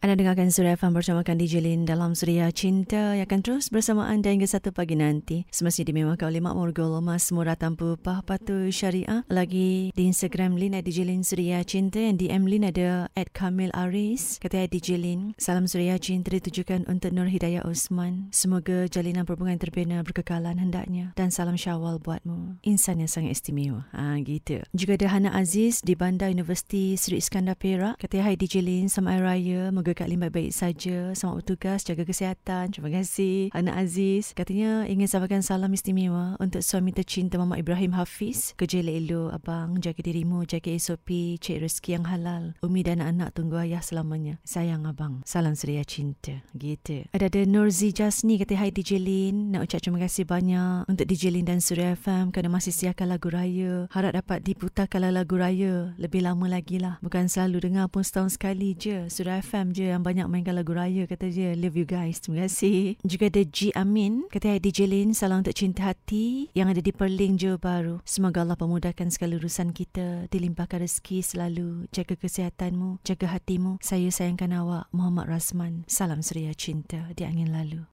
Anda dengarkan Suria FM bersamakan DJ Lin dalam Suria Cinta yang akan terus bersama anda hingga satu pagi nanti. Semestinya dimewahkan oleh Makmur Gol Mas Murah Tanpa Pah Patu Syariah. Lagi di Instagram Lin at DJ Lin Suria Cinta yang DM Lin ada at Kamil Aris. Kata DJ Lin, salam Suria Cinta ditujukan untuk Nur Hidayah Osman. Semoga jalinan perhubungan terbina berkekalan hendaknya. Dan salam syawal buatmu. Insan yang sangat istimewa. Ha, gitu. Juga ada Hana Aziz di Bandar Universiti Sri Iskandar Perak. Kata hai DJ Lin, selamat hari raya. Moga Kak Lim baik-baik saja. Selamat bertugas, jaga kesihatan. Terima kasih. Anak Aziz katanya ingin sampaikan salam istimewa untuk suami tercinta Mama Ibrahim Hafiz. Kerja elok abang, jaga dirimu, jaga SOP, cek rezeki yang halal. Umi dan anak-anak tunggu ayah selamanya. Sayang abang. Salam seria cinta. Gitu. Ada ada Nurzi Jasni kata hai DJ Lin. Nak ucap terima kasih banyak untuk DJ Lin dan Surya FM kerana masih siarkan lagu raya. Harap dapat diputarkan lagu raya lebih lama lagi lah. Bukan selalu dengar pun setahun sekali je. Surya FM je je yang banyak mainkan lagu raya kata dia love you guys terima kasih juga ada G Amin kata DJ Lin salam untuk cinta hati yang ada di Perling Johor Baru semoga Allah pemudahkan segala urusan kita dilimpahkan rezeki selalu jaga kesihatanmu jaga hatimu saya sayangkan awak Muhammad Rasman salam seria cinta di angin lalu